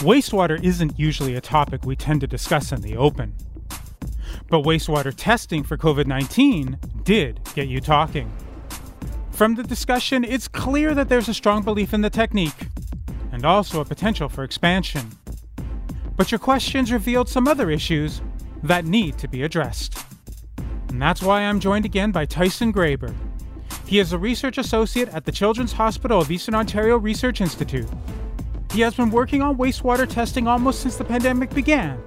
Wastewater isn't usually a topic we tend to discuss in the open. But wastewater testing for COVID 19 did get you talking. From the discussion, it's clear that there's a strong belief in the technique and also a potential for expansion. But your questions revealed some other issues that need to be addressed. And that's why I'm joined again by Tyson Graber. He is a research associate at the Children's Hospital of Eastern Ontario Research Institute he has been working on wastewater testing almost since the pandemic began,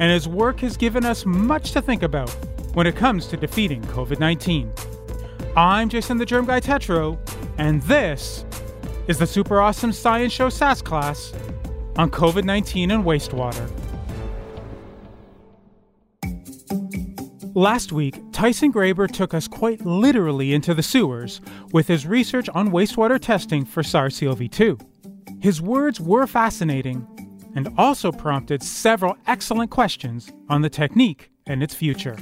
and his work has given us much to think about when it comes to defeating COVID 19. I'm Jason the Germ Guy Tetro, and this is the Super Awesome Science Show SASS class on COVID 19 and wastewater. Last week, Tyson Graber took us quite literally into the sewers with his research on wastewater testing for SARS CoV 2. His words were fascinating and also prompted several excellent questions on the technique and its future.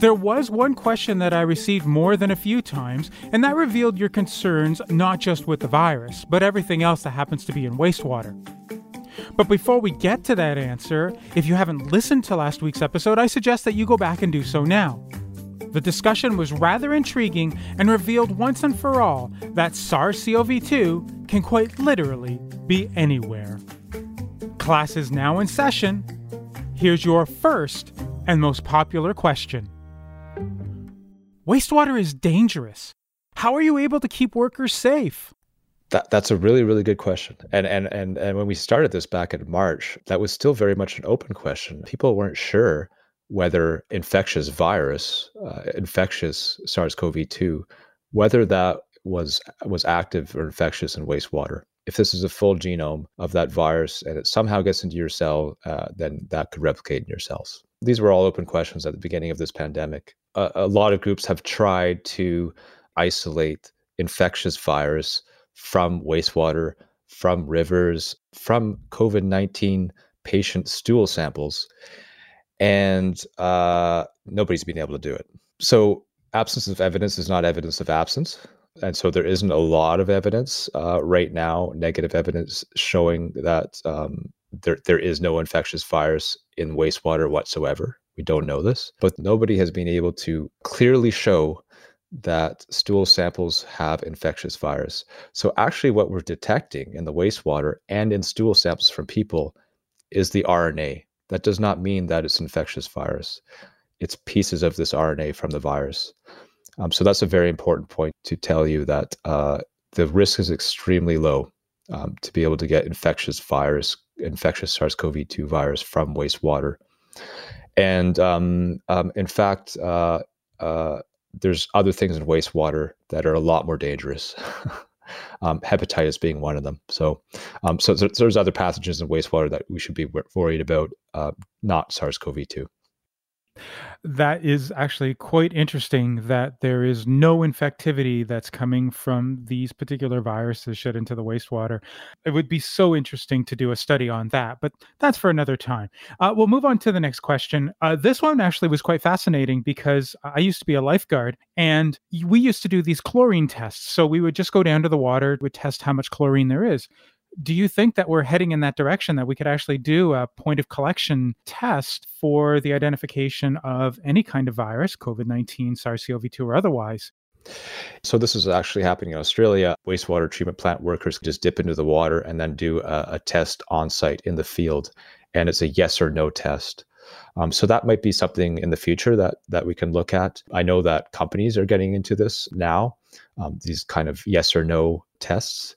There was one question that I received more than a few times, and that revealed your concerns not just with the virus, but everything else that happens to be in wastewater. But before we get to that answer, if you haven't listened to last week's episode, I suggest that you go back and do so now. The discussion was rather intriguing and revealed once and for all that SARS CoV 2 can quite literally be anywhere. Class is now in session. Here's your first and most popular question Wastewater is dangerous. How are you able to keep workers safe? That, that's a really really good question and, and and and when we started this back in march that was still very much an open question people weren't sure whether infectious virus, uh, infectious SARS-CoV-2, whether that was was active or infectious in wastewater. If this is a full genome of that virus and it somehow gets into your cell, uh, then that could replicate in your cells. These were all open questions at the beginning of this pandemic. Uh, a lot of groups have tried to isolate infectious virus from wastewater, from rivers, from COVID 19 patient stool samples and uh, nobody's been able to do it. So absence of evidence is not evidence of absence. And so there isn't a lot of evidence uh, right now, negative evidence showing that um, there, there is no infectious virus in wastewater whatsoever. We don't know this, but nobody has been able to clearly show that stool samples have infectious virus. So actually what we're detecting in the wastewater and in stool samples from people is the RNA, that does not mean that it's infectious virus. It's pieces of this RNA from the virus. Um, so that's a very important point to tell you that uh, the risk is extremely low um, to be able to get infectious virus, infectious SARS-CoV-2 virus from wastewater. And um, um in fact, uh, uh, there's other things in wastewater that are a lot more dangerous. um, hepatitis being one of them. So, um, so there's other pathogens in wastewater that we should be worried about, uh, not SARS-CoV-2 that is actually quite interesting that there is no infectivity that's coming from these particular viruses shed into the wastewater. It would be so interesting to do a study on that, but that's for another time. Uh, we'll move on to the next question. Uh, this one actually was quite fascinating because I used to be a lifeguard and we used to do these chlorine tests. So we would just go down to the water, would test how much chlorine there is do you think that we're heading in that direction that we could actually do a point of collection test for the identification of any kind of virus, COVID 19, SARS CoV 2, or otherwise? So, this is actually happening in Australia. Wastewater treatment plant workers just dip into the water and then do a, a test on site in the field. And it's a yes or no test. Um, so that might be something in the future that that we can look at. I know that companies are getting into this now, um, these kind of yes or no tests.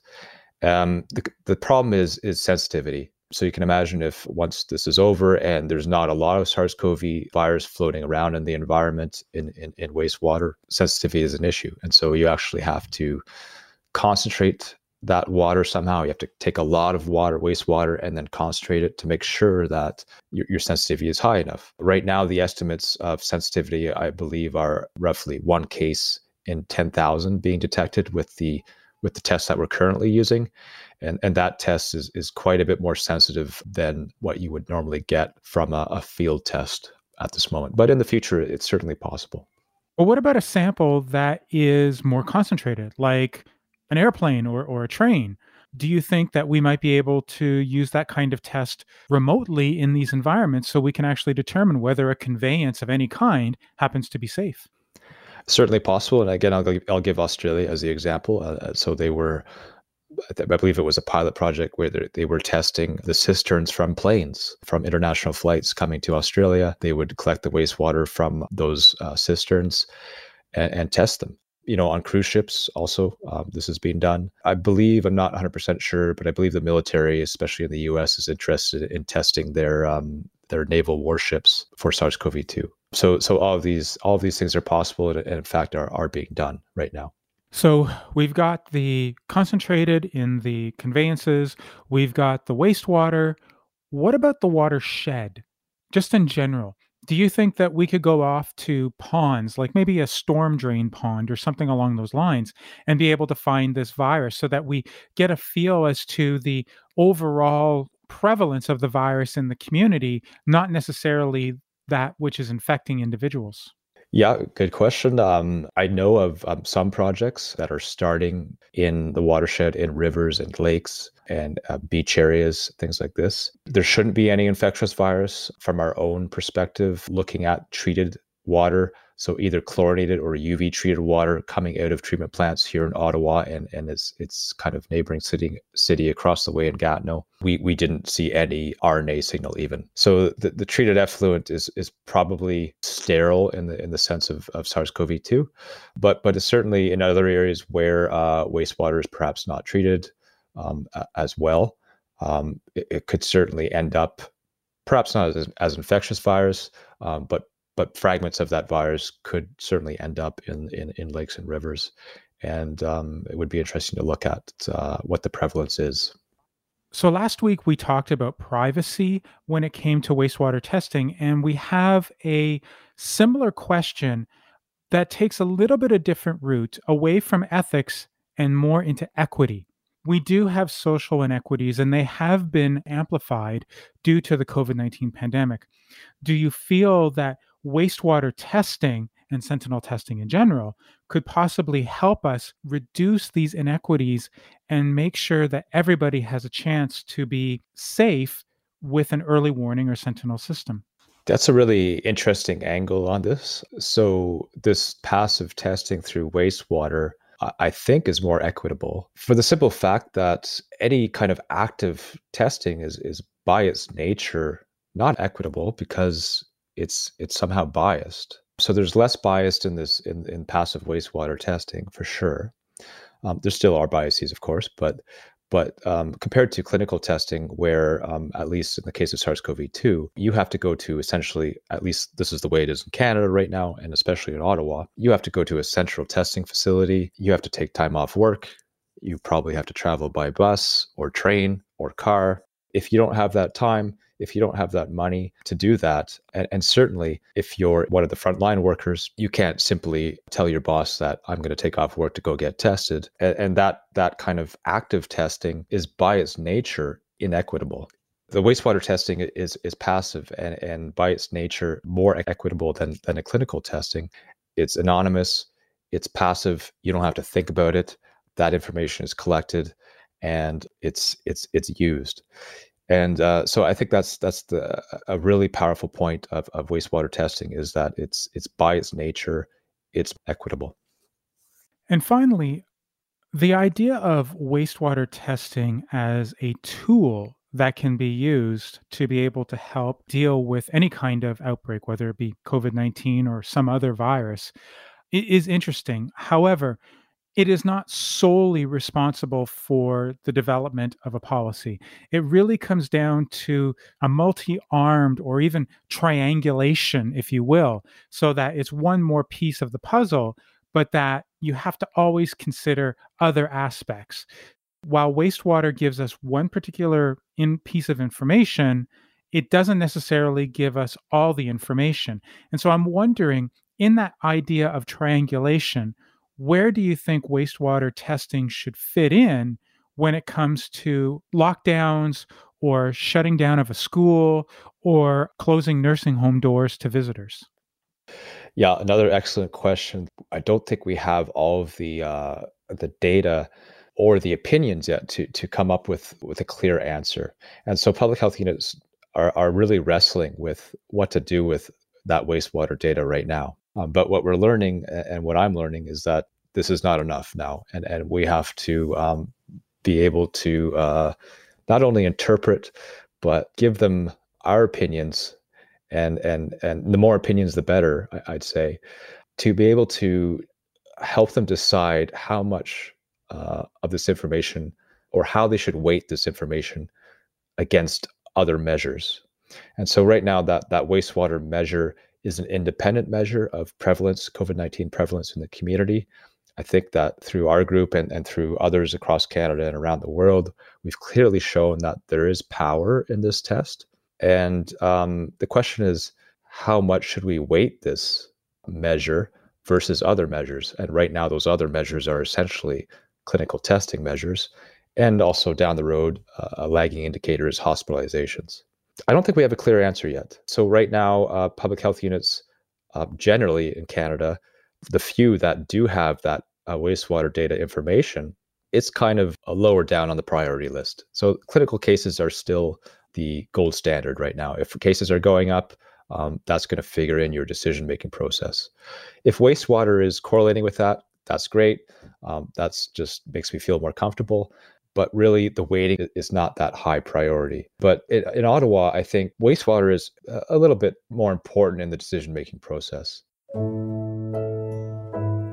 Um, the, the problem is is sensitivity. So you can imagine if once this is over and there's not a lot of SARS-CoV virus floating around in the environment in, in, in wastewater, sensitivity is an issue. And so you actually have to concentrate that water somehow. You have to take a lot of water, wastewater, and then concentrate it to make sure that your, your sensitivity is high enough. Right now, the estimates of sensitivity, I believe, are roughly one case in 10,000 being detected with the with the tests that we're currently using. And, and that test is, is quite a bit more sensitive than what you would normally get from a, a field test at this moment. But in the future, it's certainly possible. But what about a sample that is more concentrated, like an airplane or, or a train? Do you think that we might be able to use that kind of test remotely in these environments so we can actually determine whether a conveyance of any kind happens to be safe? Certainly possible. And again, I'll, I'll give Australia as the example. Uh, uh so they were I believe it was a pilot project where they were testing the cisterns from planes from international flights coming to Australia. They would collect the wastewater from those uh, cisterns and, and, test them. You know, on cruise ships, also, um, this is being done. I believe, I'm not 100% sure, but I believe the military, especially in the US, is interested in testing their um, their naval warships for SARS-CoV-2. So, so all of these all of these things are possible, and in fact are are being done right now. So we've got the concentrated in the conveyances, we've got the wastewater. What about the watershed? Just in general, do you think that we could go off to ponds, like maybe a storm drain pond or something along those lines, and be able to find this virus so that we get a feel as to the overall prevalence of the virus in the community, not necessarily that which is infecting individuals? Yeah, good question. Um, I know of um, some projects that are starting in the watershed in rivers and lakes and uh, beach areas, things like this. There shouldn't be any infectious virus from our own perspective, looking at treated water so either chlorinated or UV treated water coming out of treatment plants here in Ottawa and, and its its kind of neighboring city city across the way in Gatineau. We we didn't see any RNA signal even. So the, the treated effluent is is probably sterile in the in the sense of, of SARS-CoV-2, but but it's certainly in other areas where uh, wastewater is perhaps not treated um, as well. Um, it, it, could certainly end up perhaps not as, as infectious virus, um, but but fragments of that virus could certainly end up in in, in lakes and rivers, and um, it would be interesting to look at uh, what the prevalence is. So last week we talked about privacy when it came to wastewater testing, and we have a similar question that takes a little bit of different route away from ethics and more into equity. We do have social inequities, and they have been amplified due to the COVID 19 pandemic. Do you feel that wastewater testing and sentinel testing in general could possibly help us reduce these inequities and make sure that everybody has a chance to be safe with an early warning or sentinel system. That's a really interesting angle on this. So, this passive testing through wastewater, I think, is more equitable for the simple fact that any kind of active testing is, is by its nature not equitable because it's it's somehow biased. So there's less bias in this in, in passive wastewater testing for sure. Um, there still are biases, of course, but but um, compared to clinical testing, where um, at least in the case of SARS-CoV-2, you have to go to essentially, at least this is the way it is in Canada right now, and especially in Ottawa, you have to go to a central testing facility. You have to take time off work. You probably have to travel by bus or train or car. If you don't have that time, if you don't have that money to do that, and, and certainly if you're one of the frontline workers, you can't simply tell your boss that I'm going to take off work to go get tested. And, and that that kind of active testing is by its nature inequitable the wastewater testing is is passive and, and by its nature more equitable than than a clinical testing. It's anonymous, it's passive, you don't have to think about it. That information is collected and it's it's it's used and uh, so I think that's that's the a really powerful point of, of wastewater testing is that it's it's by its nature it's equitable. And finally, the idea of wastewater testing as a tool that can be used to be able to help deal with any kind of outbreak, whether it be COVID 19 or some other virus, is interesting. However, it is not solely responsible for the development of a policy. It really comes down to a multi armed or even triangulation, if you will, so that it's one more piece of the puzzle, but that you have to always consider other aspects. while wastewater gives us one particular in piece of information, it doesn't necessarily give us all the information. And so I'm wondering, in that idea of triangulation, where do you think wastewater testing should fit in when it comes to lockdowns or shutting down of a school or closing nursing home doors to visitors? Yeah, another excellent question. I don't think we have all of the uh, the data or the opinions yet to to come up with with a clear answer. And so public health units are are really wrestling with what to do with that wastewater data right now. Um, but what we're learning and what I'm learning is that this is not enough now, and and we have to um, be able to uh, not only interpret but give them our opinions. And and and the more opinions the better i'd say. To be able to help them decide how much uh, of this information or how they should weight this information against other measures. And so right now that that wastewater measure is an independent measure of prevalence covid-19 prevalence in the community i think that through our group and, and through others across canada and around the world we've clearly shown that there is power in this test and um, the question is, how much should we weight this measure versus other measures? And right now, those other measures are essentially clinical testing measures. And also down the road, uh, a lagging indicator is hospitalizations. I don't think we have a clear answer yet. So, right now, uh, public health units uh, generally in Canada, the few that do have that uh, wastewater data information, it's kind of lower down on the priority list. So, clinical cases are still the gold standard right now. If cases are going up, um, that's going to figure in your decision making process. If wastewater is correlating with that, that's great. Um, that's just makes me feel more comfortable. But really, the weighting is not that high priority. But in, in Ottawa, I think wastewater is a little bit more important in the decision making process.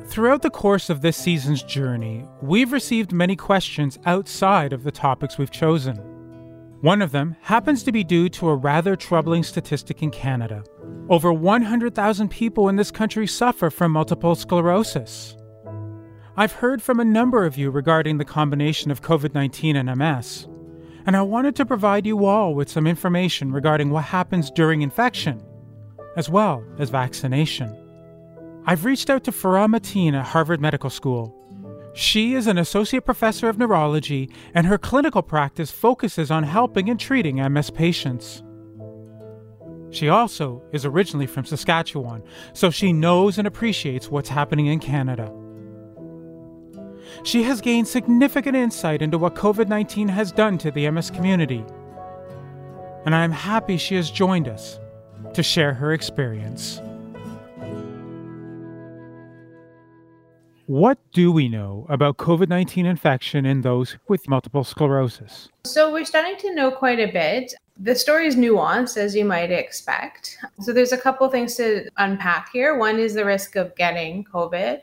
Throughout the course of this season's journey, we've received many questions outside of the topics we've chosen. One of them happens to be due to a rather troubling statistic in Canada. Over 100,000 people in this country suffer from multiple sclerosis. I've heard from a number of you regarding the combination of COVID 19 and MS, and I wanted to provide you all with some information regarding what happens during infection, as well as vaccination. I've reached out to Farah Mateen at Harvard Medical School she is an associate professor of neurology, and her clinical practice focuses on helping and treating MS patients. She also is originally from Saskatchewan, so she knows and appreciates what's happening in Canada. She has gained significant insight into what COVID 19 has done to the MS community. And I am happy she has joined us to share her experience. What do we know about COVID 19 infection in those with multiple sclerosis? So, we're starting to know quite a bit. The story is nuanced, as you might expect. So, there's a couple things to unpack here. One is the risk of getting COVID,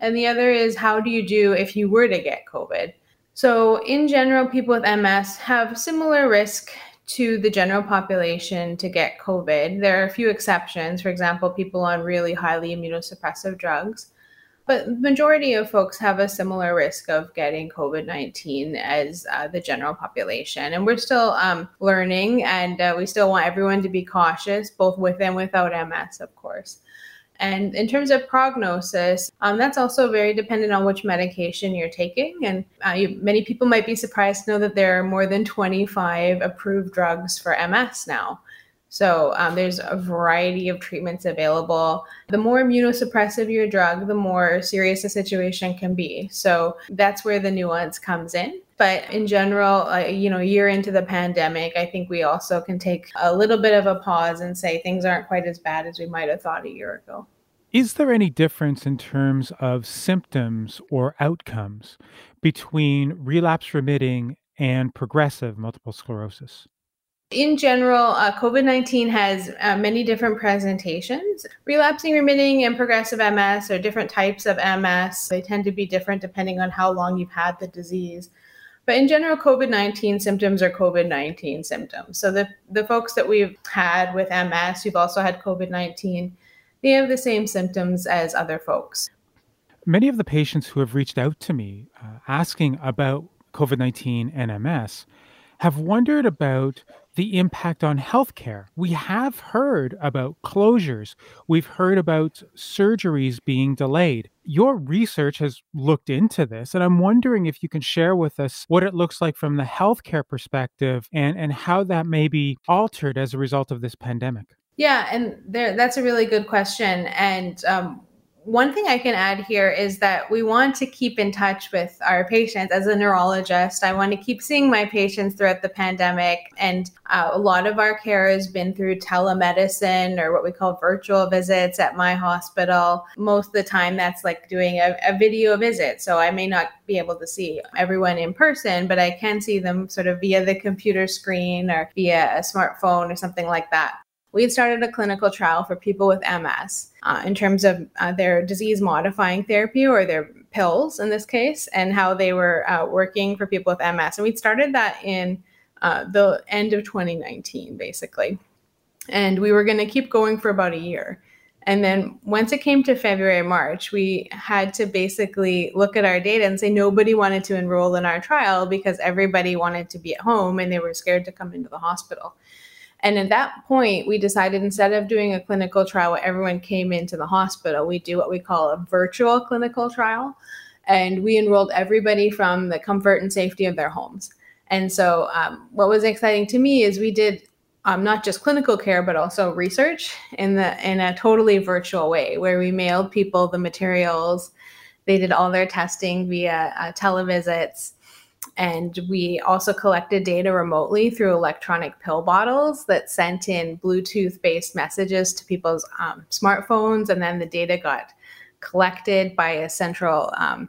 and the other is how do you do if you were to get COVID? So, in general, people with MS have similar risk to the general population to get COVID. There are a few exceptions, for example, people on really highly immunosuppressive drugs but the majority of folks have a similar risk of getting COVID 19 as uh, the general population. And we're still um, learning, and uh, we still want everyone to be cautious, both with and without MS, of course. And in terms of prognosis, um, that's also very dependent on which medication you're taking. And uh, you, many people might be surprised to know that there are more than 25 approved drugs for MS now. So um, there's a variety of treatments available. The more immunosuppressive your drug, the more serious the situation can be. So that's where the nuance comes in. But in general, uh, you know, year into the pandemic, I think we also can take a little bit of a pause and say things aren't quite as bad as we might have thought a year ago. Is there any difference in terms of symptoms or outcomes between relapse remitting and progressive multiple sclerosis? In general, uh, COVID 19 has uh, many different presentations. Relapsing, remitting, and progressive MS are different types of MS. They tend to be different depending on how long you've had the disease. But in general, COVID 19 symptoms are COVID 19 symptoms. So the, the folks that we've had with MS, who've also had COVID 19, they have the same symptoms as other folks. Many of the patients who have reached out to me uh, asking about COVID 19 and MS, have wondered about the impact on healthcare. We have heard about closures, we've heard about surgeries being delayed. Your research has looked into this, and I'm wondering if you can share with us what it looks like from the healthcare perspective and, and how that may be altered as a result of this pandemic. Yeah, and there, that's a really good question. And um, one thing I can add here is that we want to keep in touch with our patients. As a neurologist, I want to keep seeing my patients throughout the pandemic. And uh, a lot of our care has been through telemedicine or what we call virtual visits at my hospital. Most of the time, that's like doing a, a video visit. So I may not be able to see everyone in person, but I can see them sort of via the computer screen or via a smartphone or something like that we had started a clinical trial for people with MS uh, in terms of uh, their disease modifying therapy or their pills in this case, and how they were uh, working for people with MS. And we started that in uh, the end of 2019, basically. And we were going to keep going for about a year. And then once it came to February, March, we had to basically look at our data and say nobody wanted to enroll in our trial because everybody wanted to be at home and they were scared to come into the hospital. And at that point, we decided instead of doing a clinical trial where everyone came into the hospital, we do what we call a virtual clinical trial. And we enrolled everybody from the comfort and safety of their homes. And so, um, what was exciting to me is we did um, not just clinical care, but also research in the in a totally virtual way, where we mailed people the materials. They did all their testing via uh, televisits and we also collected data remotely through electronic pill bottles that sent in Bluetooth based messages to people's um, smartphones. And then the data got collected by a central. Um,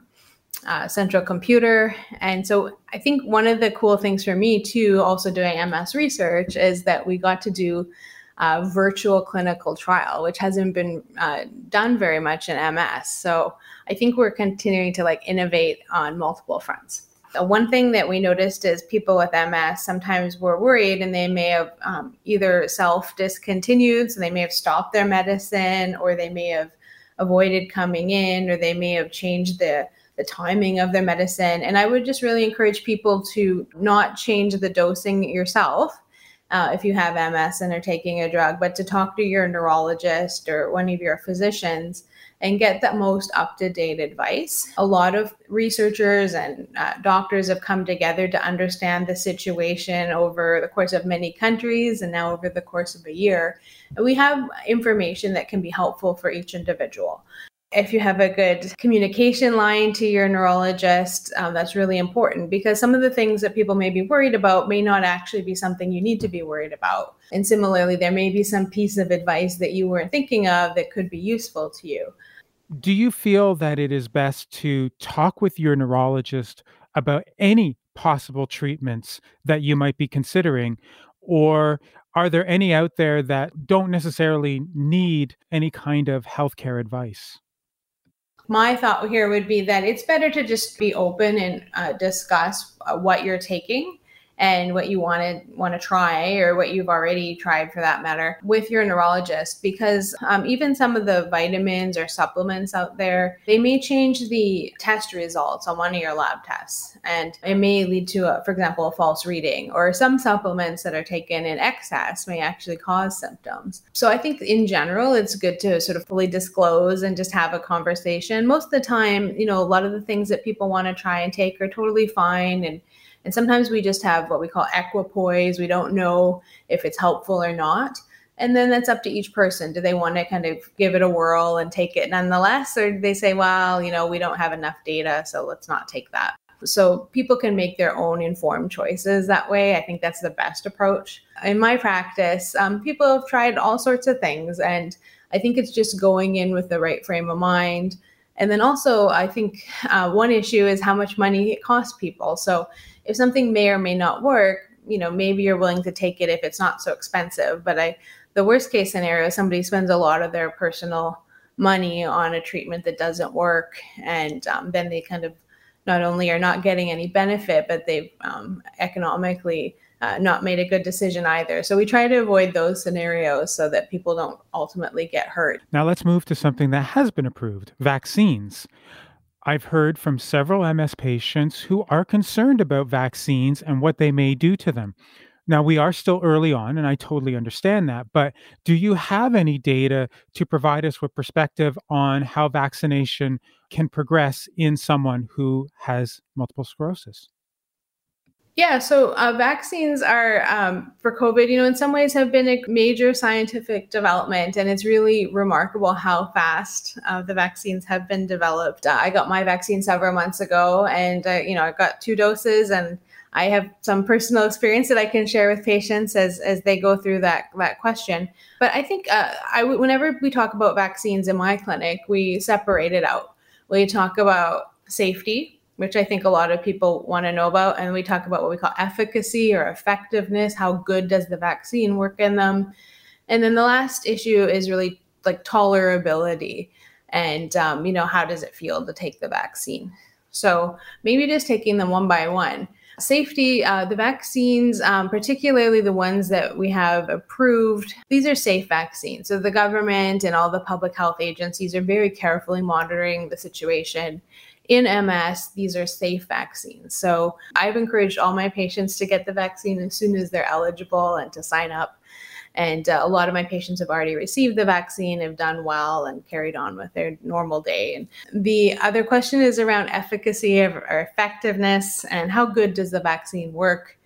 uh, central computer. And so I think one of the cool things for me, too, also doing MS research, is that we got to do a virtual clinical trial, which hasn't been uh, done very much in MS. So I think we're continuing to like innovate on multiple fronts one thing that we noticed is people with MS sometimes were worried and they may have um, either self discontinued, so they may have stopped their medicine, or they may have avoided coming in, or they may have changed the the timing of their medicine. And I would just really encourage people to not change the dosing yourself. Uh, if you have MS and are taking a drug, but to talk to your neurologist or one of your physicians and get the most up to date advice. A lot of researchers and uh, doctors have come together to understand the situation over the course of many countries and now over the course of a year. We have information that can be helpful for each individual if you have a good communication line to your neurologist, um, that's really important because some of the things that people may be worried about may not actually be something you need to be worried about. And similarly, there may be some piece of advice that you weren't thinking of that could be useful to you do you feel that it is best to talk with your neurologist about any possible treatments that you might be considering? Or are there any out there that don't necessarily need any kind of healthcare advice? My thought here would be that it's better to just be open and uh, discuss uh, what you're taking and what you want to want to try or what you've already tried for that matter with your neurologist because um, even some of the vitamins or supplements out there they may change the test results on one of your lab tests. And it may lead to a, for example a false reading or some supplements that are taken in excess may actually cause symptoms. So i think in general it's good to sort of fully disclose and just have a conversation. Most of the time you know a lot of the things that people want to try and take are totally fine and and sometimes we just have what we call equipoise. We don't know if it's helpful or not. And then that's up to each person. Do they want to kind of give it a whirl and take it nonetheless? Or do they say, well, you know, we don't have enough data, so let's not take that? So people can make their own informed choices that way. I think that's the best approach. In my practice, um, people have tried all sorts of things. And I think it's just going in with the right frame of mind. And then also, I think uh, one issue is how much money it costs people. So if something may or may not work, you know, maybe you're willing to take it if it's not so expensive. But I, the worst case scenario, somebody spends a lot of their personal money on a treatment that doesn't work, and um, then they kind of not only are not getting any benefit, but they've um, economically uh, not made a good decision either. So we try to avoid those scenarios so that people don't ultimately get hurt. Now let's move to something that has been approved vaccines. I've heard from several MS patients who are concerned about vaccines and what they may do to them. Now, we are still early on, and I totally understand that, but do you have any data to provide us with perspective on how vaccination can progress in someone who has multiple sclerosis? Yeah, so uh, vaccines are um, for COVID, you know, in some ways have been a major scientific development, and it's really remarkable how fast uh, the vaccines have been developed. Uh, I got my vaccine several months ago, and uh, you know, I got two doses, and I have some personal experience that I can share with patients as as they go through that that question. But I think uh, I whenever we talk about vaccines in my clinic, we separate it out. We talk about safety which I think a lot of people want to know about. And we talk about what we call efficacy or effectiveness. How good does the vaccine work in them? And then the last issue is really like tolerability and, um, you know, how does it feel to take the vaccine? So maybe just taking them one by one. Safety, uh, the vaccines, um, particularly the ones that we have approved, these are safe vaccines. So the government and all the public health agencies are very carefully monitoring the situation in MS, these are safe vaccines. So I've encouraged all my patients to get the vaccine as soon as they're eligible and to sign up. And uh, a lot of my patients have already received the vaccine, have done well, and carried on with their normal day. And the other question is around efficacy or effectiveness and how good does the vaccine work?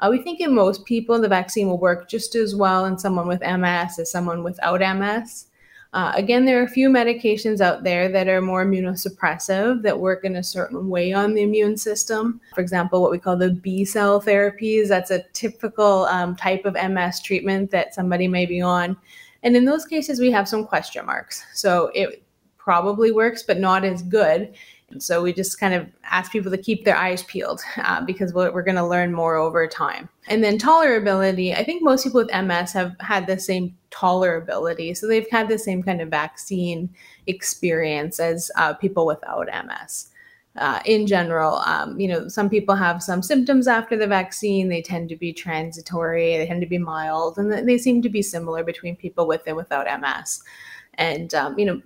Uh, we think in most people, the vaccine will work just as well in someone with MS as someone without MS. Uh, again, there are a few medications out there that are more immunosuppressive that work in a certain way on the immune system. For example, what we call the B cell therapies, that's a typical um, type of MS treatment that somebody may be on. And in those cases, we have some question marks. So it probably works, but not as good. And so we just kind of ask people to keep their eyes peeled uh, because we're, we're going to learn more over time. And then tolerability, I think most people with MS have had the same tolerability. So they've had the same kind of vaccine experience as uh, people without MS. Uh, in general, um, you know, some people have some symptoms after the vaccine. They tend to be transitory, they tend to be mild, and they seem to be similar between people with and without MS. And, um, you know,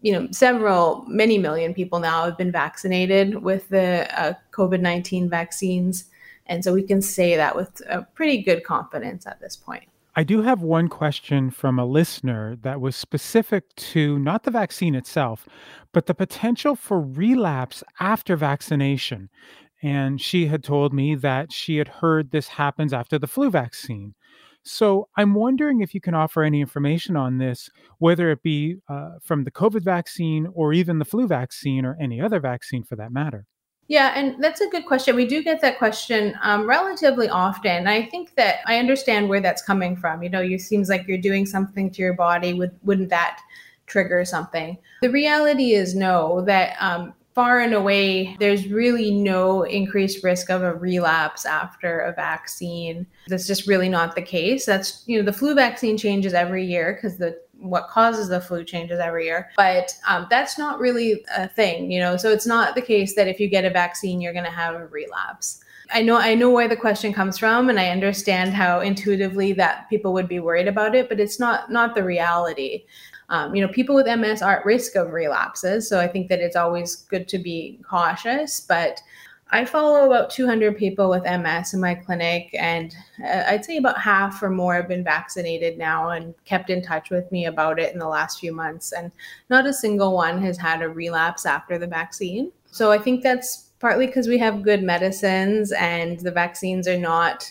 you know, several, many million people now have been vaccinated with the uh, COVID 19 vaccines. And so we can say that with a pretty good confidence at this point. I do have one question from a listener that was specific to not the vaccine itself, but the potential for relapse after vaccination. And she had told me that she had heard this happens after the flu vaccine. So I'm wondering if you can offer any information on this, whether it be uh, from the COVID vaccine or even the flu vaccine or any other vaccine for that matter. Yeah, and that's a good question. We do get that question um, relatively often. I think that I understand where that's coming from. You know, it seems like you're doing something to your body. Would wouldn't that trigger something? The reality is no. That um, far and away, there's really no increased risk of a relapse after a vaccine. That's just really not the case. That's, you know, the flu vaccine changes every year because the what causes the flu changes every year but um, that's not really a thing you know so it's not the case that if you get a vaccine you're going to have a relapse I know I know where the question comes from and I understand how intuitively that people would be worried about it, but it's not not the reality. Um, you know, people with MS are at risk of relapses. So I think that it's always good to be cautious. But I follow about 200 people with MS in my clinic, and uh, I'd say about half or more have been vaccinated now and kept in touch with me about it in the last few months. And not a single one has had a relapse after the vaccine. So I think that's partly because we have good medicines and the vaccines are not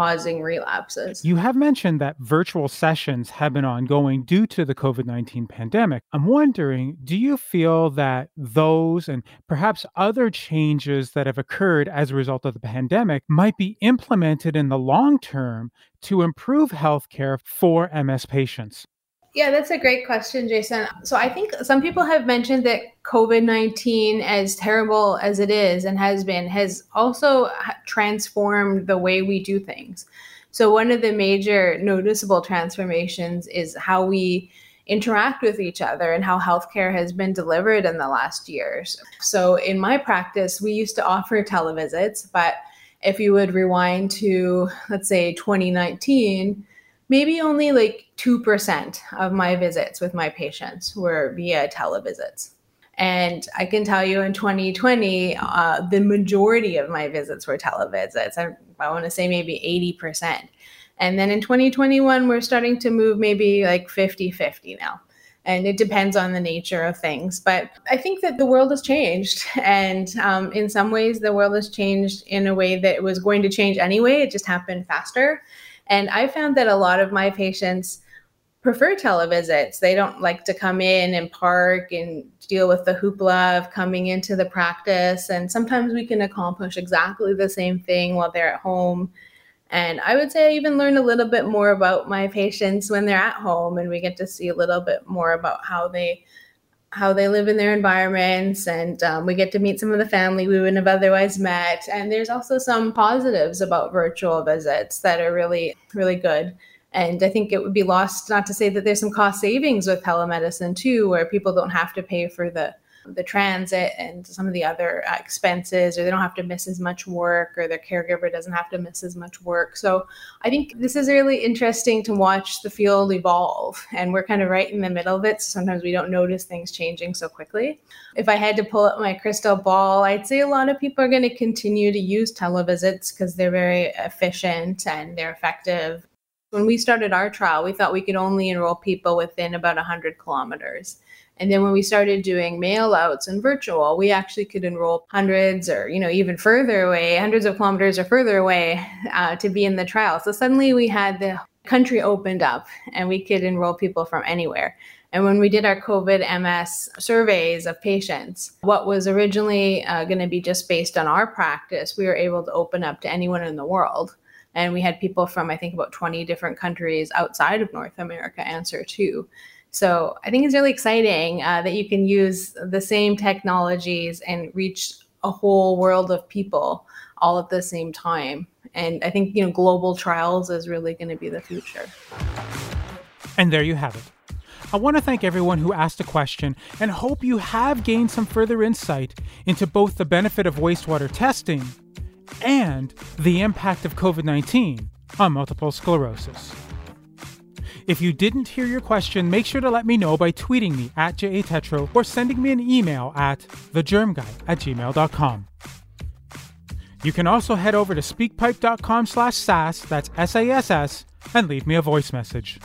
causing relapses. You have mentioned that virtual sessions have been ongoing due to the COVID 19 pandemic. I'm wondering do you feel that those and perhaps other changes that have occurred as a result of the pandemic might be implemented in the long term to improve healthcare for MS patients? Yeah, that's a great question, Jason. So I think some people have mentioned that COVID 19, as terrible as it is and has been, has also transformed the way we do things. So, one of the major noticeable transformations is how we interact with each other and how healthcare has been delivered in the last years. So, in my practice, we used to offer televisits, but if you would rewind to, let's say, 2019, maybe only like 2% of my visits with my patients were via televisits. And I can tell you in 2020, uh, the majority of my visits were televisits. I, I want to say maybe 80%. And then in 2021, we're starting to move maybe like 50 50 now. And it depends on the nature of things. But I think that the world has changed. And um, in some ways, the world has changed in a way that was going to change anyway. It just happened faster. And I found that a lot of my patients prefer televisits. They don't like to come in and park and deal with the hoopla of coming into the practice. And sometimes we can accomplish exactly the same thing while they're at home. And I would say I even learn a little bit more about my patients when they're at home and we get to see a little bit more about how they how they live in their environments and um, we get to meet some of the family we wouldn't have otherwise met. And there's also some positives about virtual visits that are really really good. And I think it would be lost not to say that there's some cost savings with telemedicine too, where people don't have to pay for the the transit and some of the other expenses, or they don't have to miss as much work, or their caregiver doesn't have to miss as much work. So I think this is really interesting to watch the field evolve. And we're kind of right in the middle of it. So sometimes we don't notice things changing so quickly. If I had to pull up my crystal ball, I'd say a lot of people are going to continue to use televisits because they're very efficient and they're effective when we started our trial, we thought we could only enroll people within about 100 kilometers. And then when we started doing mail outs and virtual, we actually could enroll hundreds or, you know, even further away, hundreds of kilometers or further away uh, to be in the trial. So suddenly we had the country opened up and we could enroll people from anywhere. And when we did our COVID MS surveys of patients, what was originally uh, going to be just based on our practice, we were able to open up to anyone in the world. And we had people from, I think, about 20 different countries outside of North America answer too. So I think it's really exciting uh, that you can use the same technologies and reach a whole world of people all at the same time. And I think, you know, global trials is really going to be the future. And there you have it. I want to thank everyone who asked a question and hope you have gained some further insight into both the benefit of wastewater testing and the impact of COVID 19 on multiple sclerosis. If you didn't hear your question, make sure to let me know by tweeting me at jatetro or sending me an email at thegermguy at gmail.com. You can also head over to speakpipe.com slash sass, that's S-A-S-S, and leave me a voice message.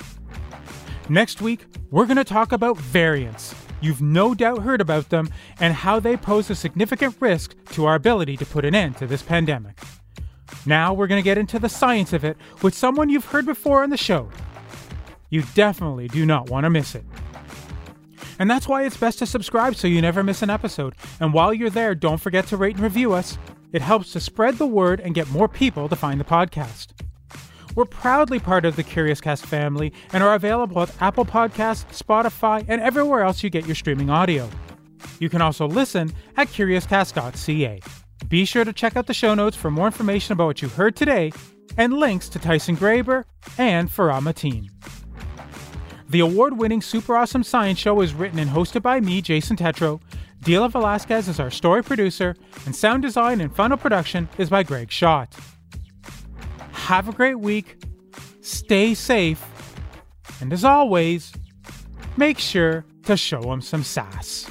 Next week, we're going to talk about variants, You've no doubt heard about them and how they pose a significant risk to our ability to put an end to this pandemic. Now we're going to get into the science of it with someone you've heard before on the show. You definitely do not want to miss it. And that's why it's best to subscribe so you never miss an episode. And while you're there, don't forget to rate and review us. It helps to spread the word and get more people to find the podcast. We're proudly part of the Curious Cast family and are available at Apple Podcasts, Spotify, and everywhere else you get your streaming audio. You can also listen at curiouscast.ca. Be sure to check out the show notes for more information about what you heard today and links to Tyson Graber and Farah Mateen. The award winning Super Awesome Science Show is written and hosted by me, Jason Tetro. Dila Velasquez is our story producer, and sound design and final production is by Greg Schott. Have a great week. Stay safe. And as always, make sure to show them some sass.